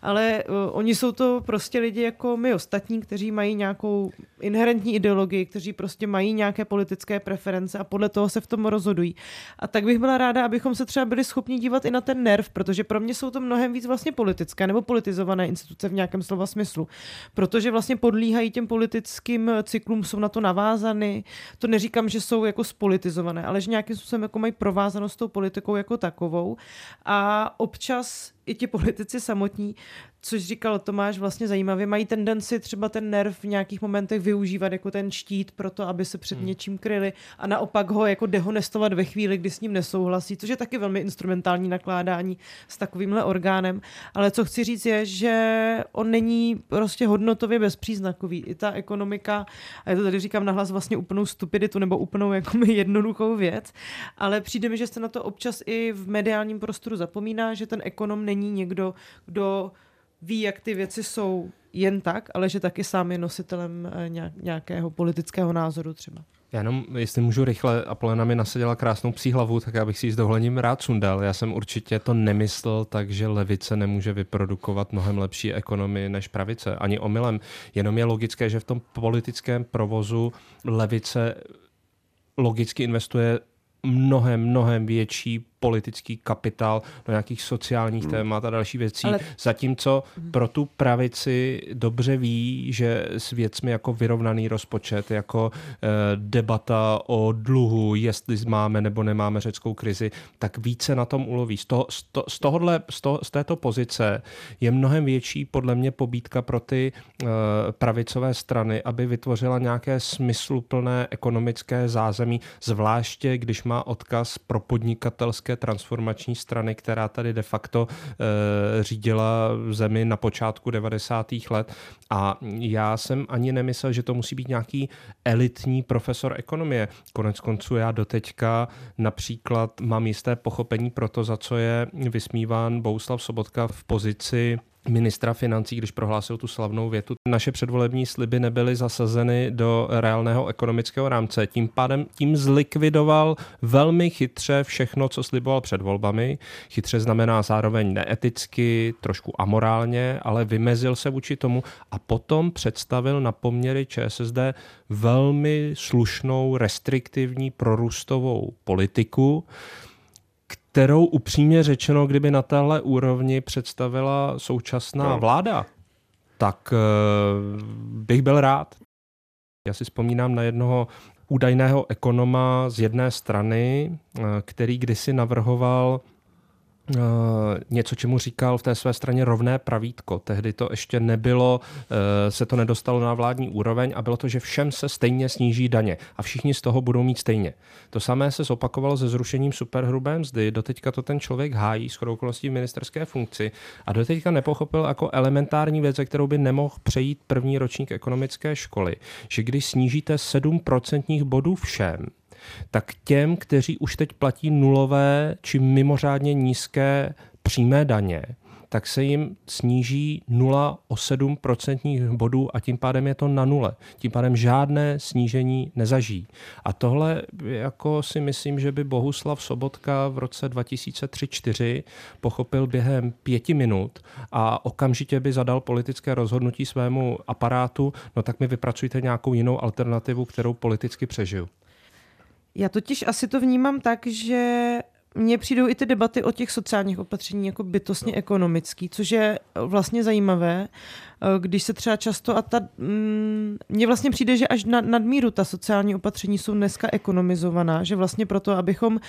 Ale uh, oni jsou to prostě lidi jako my ostatní, kteří mají nějakou inherentní ideologii, kteří prostě mají nějaké politické preference a podle toho se v tom rozhodují. A tak bych byla ráda, abychom se třeba byli schopni dívat i na ten nerv, protože pro mě jsou to mnohem víc vlastně politické nebo politizované instituce v nějakém slova smyslu. Protože vlastně podlíhají těm politickým cyklům jsou na to navázany. To neříkám, že jsou jako spolitizované, ale že nějakým způsobem jako mají provázanost s tou politikou jako takovou. A občas i ti politici samotní, což říkal Tomáš vlastně zajímavě, mají tendenci třeba ten nerv v nějakých momentech využívat jako ten štít pro to, aby se před hmm. něčím kryli a naopak ho jako dehonestovat ve chvíli, kdy s ním nesouhlasí, což je taky velmi instrumentální nakládání s takovýmhle orgánem. Ale co chci říct je, že on není prostě hodnotově bezpříznakový. I ta ekonomika, a já to tady říkám nahlas vlastně úplnou stupiditu nebo úplnou jako jednoduchou věc, ale přijde mi, že se na to občas i v mediálním prostoru zapomíná, že ten ekonom není někdo, kdo ví, jak ty věci jsou jen tak, ale že taky sám je nositelem eh, nějakého politického názoru třeba. Já jenom, jestli můžu rychle, Apolena mi nasadila krásnou psí hlavu, tak já bych si ji s dovolením rád sundal. Já jsem určitě to nemyslel tak, že levice nemůže vyprodukovat mnohem lepší ekonomii než pravice. Ani omylem. Jenom je logické, že v tom politickém provozu levice logicky investuje mnohem, mnohem větší politický kapitál do nějakých sociálních hmm. témat a další věcí. Ale... Zatímco hmm. pro tu pravici dobře ví, že s věcmi jako vyrovnaný rozpočet, jako eh, debata o dluhu, jestli máme nebo nemáme řeckou krizi, tak více na tom uloví. Z, toho, z, to, z, tohohle, z, to, z této pozice je mnohem větší podle mě pobídka pro ty eh, pravicové strany, aby vytvořila nějaké smysluplné ekonomické zázemí, zvláště když má odkaz pro podnikatelské politické transformační strany, která tady de facto e, řídila zemi na počátku 90. let. A já jsem ani nemyslel, že to musí být nějaký elitní profesor ekonomie. Konec konců já doteďka například mám jisté pochopení pro to, za co je vysmíván Bouslav Sobotka v pozici ministra financí, když prohlásil tu slavnou větu. Naše předvolební sliby nebyly zasazeny do reálného ekonomického rámce. Tím pádem tím zlikvidoval velmi chytře všechno, co sliboval před volbami. Chytře znamená zároveň neeticky, trošku amorálně, ale vymezil se vůči tomu a potom představil na poměry ČSSD velmi slušnou, restriktivní, prorůstovou politiku, kterou upřímně řečeno, kdyby na téhle úrovni představila současná no. vláda, tak uh, bych byl rád. Já si vzpomínám na jednoho údajného ekonoma z jedné strany, uh, který kdysi navrhoval něco, čemu říkal v té své straně rovné pravítko. Tehdy to ještě nebylo, uh, se to nedostalo na vládní úroveň a bylo to, že všem se stejně sníží daně a všichni z toho budou mít stejně. To samé se zopakovalo se zrušením superhrubé mzdy. Doteďka to ten člověk hájí s okolností v ministerské funkci a doteďka nepochopil jako elementární věc, kterou by nemohl přejít první ročník ekonomické školy, že když snížíte 7% bodů všem, tak těm, kteří už teď platí nulové či mimořádně nízké přímé daně, tak se jim sníží 0,7 procentních bodů a tím pádem je to na nule. Tím pádem žádné snížení nezažijí. A tohle jako si myslím, že by Bohuslav Sobotka v roce 2003-2004 pochopil během pěti minut a okamžitě by zadal politické rozhodnutí svému aparátu, no tak mi vypracujte nějakou jinou alternativu, kterou politicky přežiju. Já totiž asi to vnímám tak, že mně přijdou i ty debaty o těch sociálních opatření jako bytostně no. ekonomický, což je vlastně zajímavé, Eh, když se třeba často a ta, mm, mně vlastně přijde, že až nad, nadmíru ta sociální opatření jsou dneska ekonomizovaná, že vlastně proto, abychom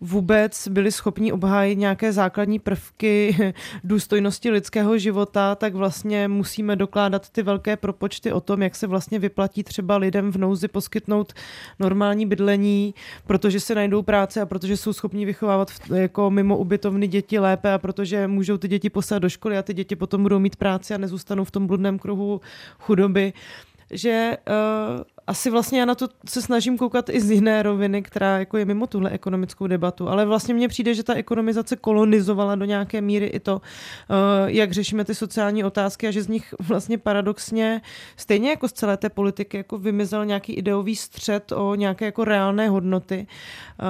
vůbec byli schopni obhájit nějaké základní prvky důstojnosti lidského života, tak vlastně musíme dokládat ty velké propočty o tom, jak se vlastně vyplatí třeba lidem v nouzi poskytnout normální bydlení, protože se najdou práce a protože jsou schopni vychovávat jako mimo ubytovny děti lépe a protože můžou ty děti poslat do školy a ty děti potom budou mít práci a nezůstanou v tom bludném kruhu chudoby, že uh, asi vlastně já na to se snažím koukat i z jiné roviny, která jako je mimo tuhle ekonomickou debatu, ale vlastně mně přijde, že ta ekonomizace kolonizovala do nějaké míry i to, eh, jak řešíme ty sociální otázky a že z nich vlastně paradoxně, stejně jako z celé té politiky, jako vymizel nějaký ideový střed o nějaké jako reálné hodnoty, eh,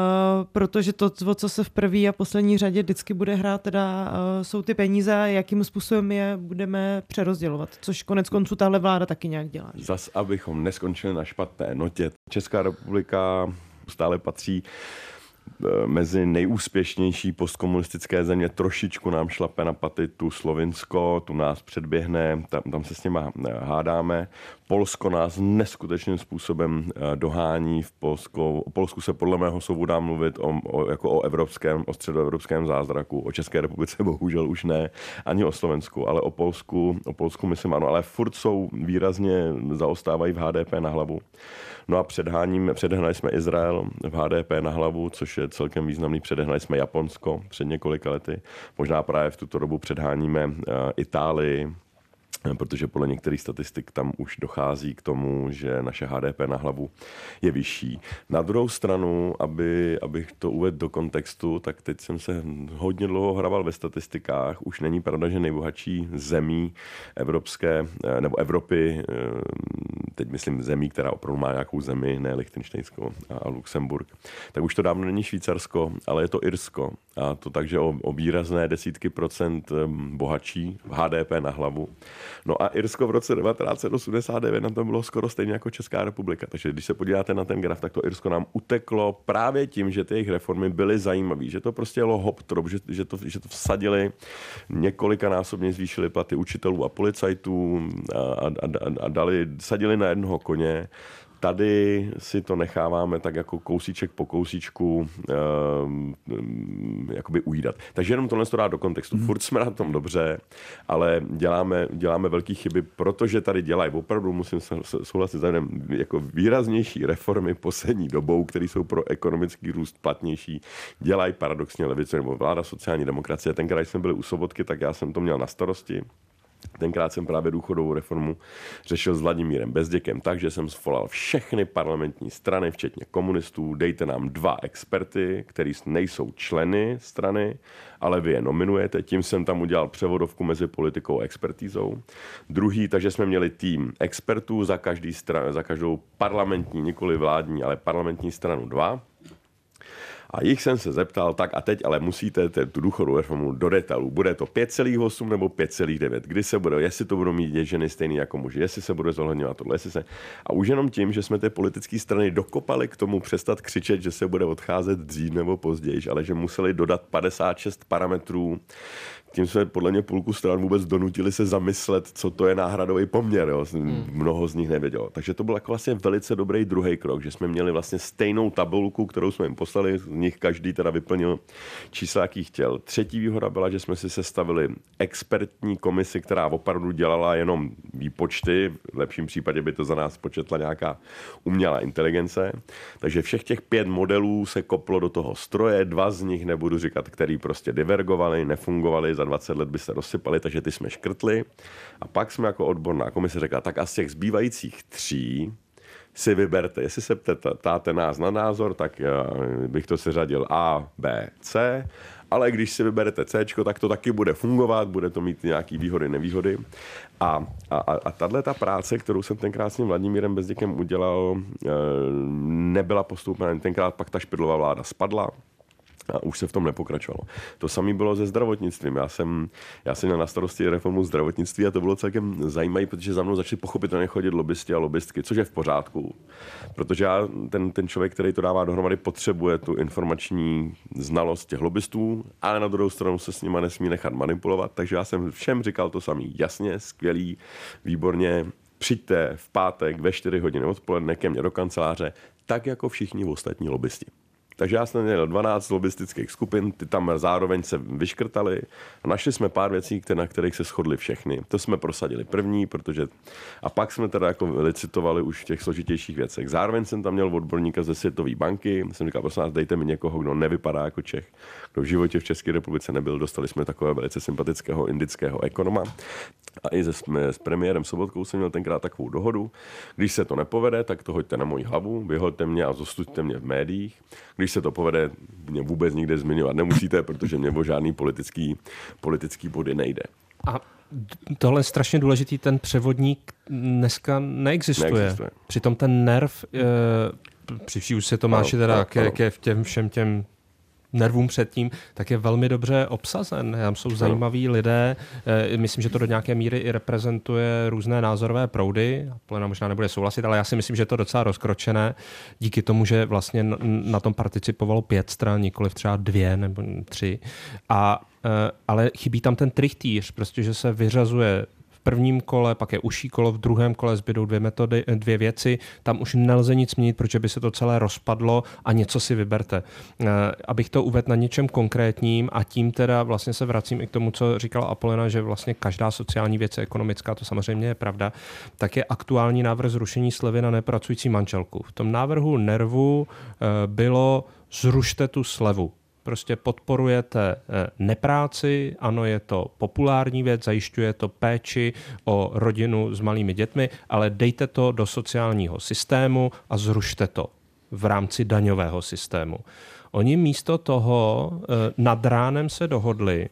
protože to, o co se v první a poslední řadě vždycky bude hrát, teda eh, jsou ty peníze a jakým způsobem je budeme přerozdělovat, což konec konců tahle vláda taky nějak dělá. Zas, abychom neskončili na špatné notě. Česká republika stále patří mezi nejúspěšnější postkomunistické země trošičku nám šlape na paty tu Slovinsko, tu nás předběhne, tam, tam se s nima eh, hádáme. Polsko nás neskutečným způsobem eh, dohání. V Polsku, o Polsku se podle mého soudu dá mluvit o, o, jako o evropském, o středoevropském zázraku. O České republice bohužel už ne, ani o Slovensku, ale o Polsku, o Polsku myslím ano, ale furt jsou výrazně zaostávají v HDP na hlavu. No a předháním, předehnali jsme Izrael v HDP na hlavu, což je celkem významný. Předehnali jsme Japonsko před několika lety. Možná právě v tuto dobu předháníme eh, Itálii, protože podle některých statistik tam už dochází k tomu, že naše HDP na hlavu je vyšší. Na druhou stranu, aby, abych to uvedl do kontextu, tak teď jsem se hodně dlouho hrabal ve statistikách. Už není pravda, že nejbohatší zemí evropské eh, nebo Evropy, eh, teď myslím zemí, která opravdu má nějakou zemi, ne Lichtensteinsko a Luxemburg, tak už to dávno není Švýcarsko, ale je to Irsko. A to takže o, o výrazné desítky procent eh, bohatší v HDP na hlavu. No a Irsko v roce 1989 na tom bylo skoro stejně jako Česká republika. Takže když se podíváte na ten graf, tak to Irsko nám uteklo právě tím, že ty jejich reformy byly zajímavé, že to prostě jelo hop trop, že, že, to, že to vsadili, několikanásobně zvýšili platy učitelů a policajtů a, a, a, a dali, sadili na jednoho koně Tady si to necháváme tak jako kousíček po kousíčku uh, jakoby ujídat. Takže jenom tohle to dá do kontextu. Hmm. Furt jsme na tom dobře, ale děláme, děláme velké chyby, protože tady dělají, opravdu musím souhlasit zájem, jako výraznější reformy poslední dobou, které jsou pro ekonomický růst platnější, dělají paradoxně levice nebo vláda sociální demokracie. Tenkrát, když jsme byli u Sobotky, tak já jsem to měl na starosti. Tenkrát jsem právě důchodovou reformu řešil s Vladimírem Bezděkem tak, že jsem zvolal všechny parlamentní strany, včetně komunistů, dejte nám dva experty, kteří nejsou členy strany, ale vy je nominujete. Tím jsem tam udělal převodovku mezi politikou a expertízou. Druhý, takže jsme měli tým expertů za, každý stran, za každou parlamentní, nikoli vládní, ale parlamentní stranu dva a jich jsem se zeptal, tak a teď ale musíte tu důchodovou reformu do detailů. Bude to 5,8 nebo 5,9? Kdy se bude, jestli to budou mít ženy stejný jako muži, jestli se bude zohledňovat tohle, jestli se... A už jenom tím, že jsme ty politické strany dokopali k tomu přestat křičet, že se bude odcházet dřív nebo později, ale že museli dodat 56 parametrů, tím jsme podle mě půlku stran vůbec donutili se zamyslet, co to je náhradový poměr. Jo. Hmm. Mnoho z nich nevědělo. Takže to byl jako vlastně velice dobrý druhý krok, že jsme měli vlastně stejnou tabulku, kterou jsme jim poslali, z nich každý teda vyplnil čísla, jaký chtěl. Třetí výhoda byla, že jsme si sestavili expertní komisi, která opravdu dělala jenom výpočty. V lepším případě by to za nás početla nějaká umělá inteligence. Takže všech těch pět modelů se koplo do toho stroje, dva z nich nebudu říkat, který prostě divergovali, nefungovali, za 20 let by se rozsypaly, takže ty jsme škrtli. A pak jsme jako odborná komise řekla, tak a z těch zbývajících tří si vyberte. Jestli se ptáte nás na názor, tak bych to seřadil A, B, C ale když si vyberete C, tak to taky bude fungovat, bude to mít nějaký výhody, nevýhody. A, a, a tahle ta práce, kterou jsem tenkrát s tím Vladimírem Bezděkem udělal, e, nebyla postoupena. Tenkrát pak ta špidlová vláda spadla, a už se v tom nepokračovalo. To samé bylo se zdravotnictvím. Já jsem, já jsem měl na starosti reformu zdravotnictví a to bylo celkem zajímavé, protože za mnou začali pochopitelně chodit lobbysti a lobbystky, což je v pořádku. Protože já, ten, ten člověk, který to dává dohromady, potřebuje tu informační znalost těch lobbystů, ale na druhou stranu se s nimi nesmí nechat manipulovat. Takže já jsem všem říkal to samý. Jasně, skvělý, výborně, přijďte v pátek ve 4 hodiny odpoledne ke mně do kanceláře, tak jako všichni ostatní lobbysti. Takže já jsem měl 12 lobistických skupin, ty tam zároveň se vyškrtali a našli jsme pár věcí, které, na kterých se shodli všechny. To jsme prosadili první, protože a pak jsme teda jako licitovali už v těch složitějších věcech. Zároveň jsem tam měl odborníka ze Světové banky, jsem říkal, prosím vás, dejte mi někoho, kdo nevypadá jako Čech, kdo v životě v České republice nebyl. Dostali jsme takového velice sympatického indického ekonoma. A i se, s premiérem Sobotkou jsem měl tenkrát takovou dohodu. Když se to nepovede, tak to hoďte na moji hlavu, vyhoďte mě a zostuďte mě v médiích. Když se to povede, mě vůbec nikde zmiňovat nemusíte, protože mě o žádný politický, politický body nejde. A tohle je strašně důležitý, ten převodník dneska neexistuje. neexistuje. Přitom ten nerv, e, při vší už se Tomáši teda ke, ke v těm všem těm nervům předtím, tak je velmi dobře obsazen. Tam jsou zajímaví lidé. Eh, myslím, že to do nějaké míry i reprezentuje různé názorové proudy. Plena možná nebude souhlasit, ale já si myslím, že je to docela rozkročené díky tomu, že vlastně na tom participovalo pět stran, nikoli třeba dvě nebo tři. A eh, ale chybí tam ten trichtýř, prostě, že se vyřazuje prvním kole, pak je užší kolo, v druhém kole zbydou dvě metody, dvě věci. Tam už nelze nic měnit, protože by se to celé rozpadlo a něco si vyberte. Eh, abych to uvedl na něčem konkrétním a tím teda vlastně se vracím i k tomu, co říkala Apolena, že vlastně každá sociální věc je ekonomická, to samozřejmě je pravda, tak je aktuální návrh zrušení slevy na nepracující manželku. V tom návrhu nervu eh, bylo zrušte tu slevu prostě podporujete eh, nepráci, ano, je to populární věc, zajišťuje to péči o rodinu s malými dětmi, ale dejte to do sociálního systému a zrušte to v rámci daňového systému. Oni místo toho eh, nad ránem se dohodli,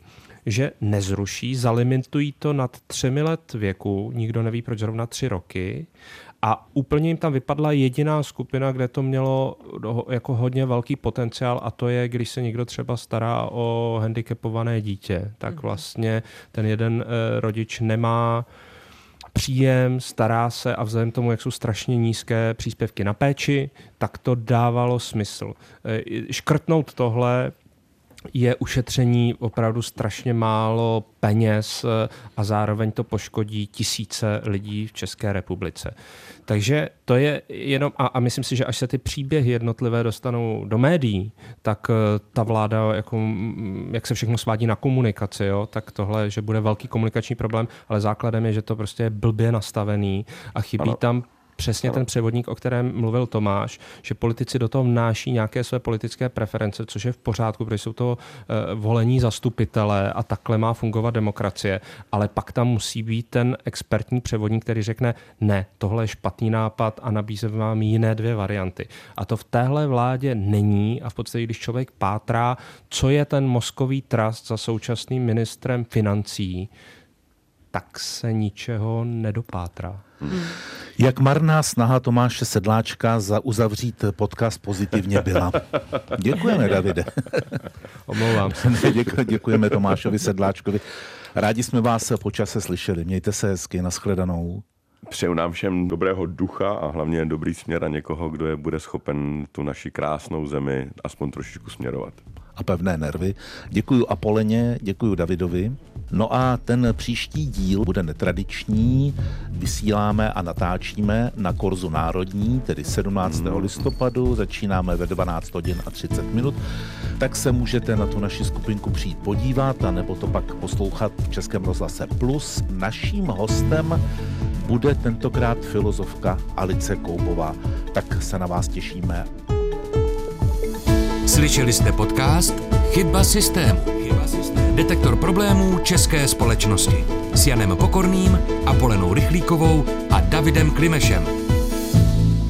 že nezruší, zalimitují to nad třemi let věku, nikdo neví proč zrovna tři roky, a úplně jim tam vypadla jediná skupina, kde to mělo jako hodně velký potenciál a to je, když se někdo třeba stará o handicapované dítě, tak mhm. vlastně ten jeden eh, rodič nemá příjem, stará se a vzhledem tomu, jak jsou strašně nízké příspěvky na péči, tak to dávalo smysl. Eh, škrtnout tohle je ušetření opravdu strašně málo peněz eh, a zároveň to poškodí tisíce lidí v České republice. Takže to je jenom, a, a myslím si, že až se ty příběhy jednotlivé dostanou do médií, tak eh, ta vláda, jako, jak se všechno svádí na komunikaci, jo, tak tohle, že bude velký komunikační problém, ale základem je, že to prostě je blbě nastavený a chybí ano. tam přesně ten převodník, o kterém mluvil Tomáš, že politici do toho vnáší nějaké své politické preference, což je v pořádku, protože jsou to uh, volení zastupitelé a takhle má fungovat demokracie, ale pak tam musí být ten expertní převodník, který řekne, ne, tohle je špatný nápad a nabízím vám jiné dvě varianty. A to v téhle vládě není a v podstatě, když člověk pátrá, co je ten mozkový trust za současným ministrem financí, tak se ničeho nedopátrá. Hmm. Jak marná snaha Tomáše Sedláčka za uzavřít podcast pozitivně byla. Děkujeme, Davide. Omlouvám se. Děku, děkujeme Tomášovi Sedláčkovi. Rádi jsme vás počase slyšeli. Mějte se hezky, nashledanou. Přeju nám všem dobrého ducha a hlavně dobrý směr a někoho, kdo je bude schopen tu naši krásnou zemi aspoň trošičku směrovat. A pevné nervy. Děkuji Apoleně, děkuji Davidovi. No a ten příští díl bude netradiční. Vysíláme a natáčíme na Korzu Národní, tedy 17. Mm. listopadu. Začínáme ve 12 hodin a 30 minut. Tak se můžete na tu naši skupinku přijít podívat, a nebo to pak poslouchat v Českém rozhlase Plus. Naším hostem bude tentokrát filozofka Alice Koubová. Tak se na vás těšíme. Slyšeli jste podcast Chyba systému. Chyba systému. Detektor problémů české společnosti s Janem Pokorným, Apolenou Rychlíkovou a Davidem Klimešem.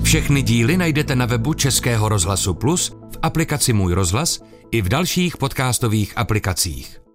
Všechny díly najdete na webu Českého rozhlasu Plus, v aplikaci Můj rozhlas i v dalších podcastových aplikacích.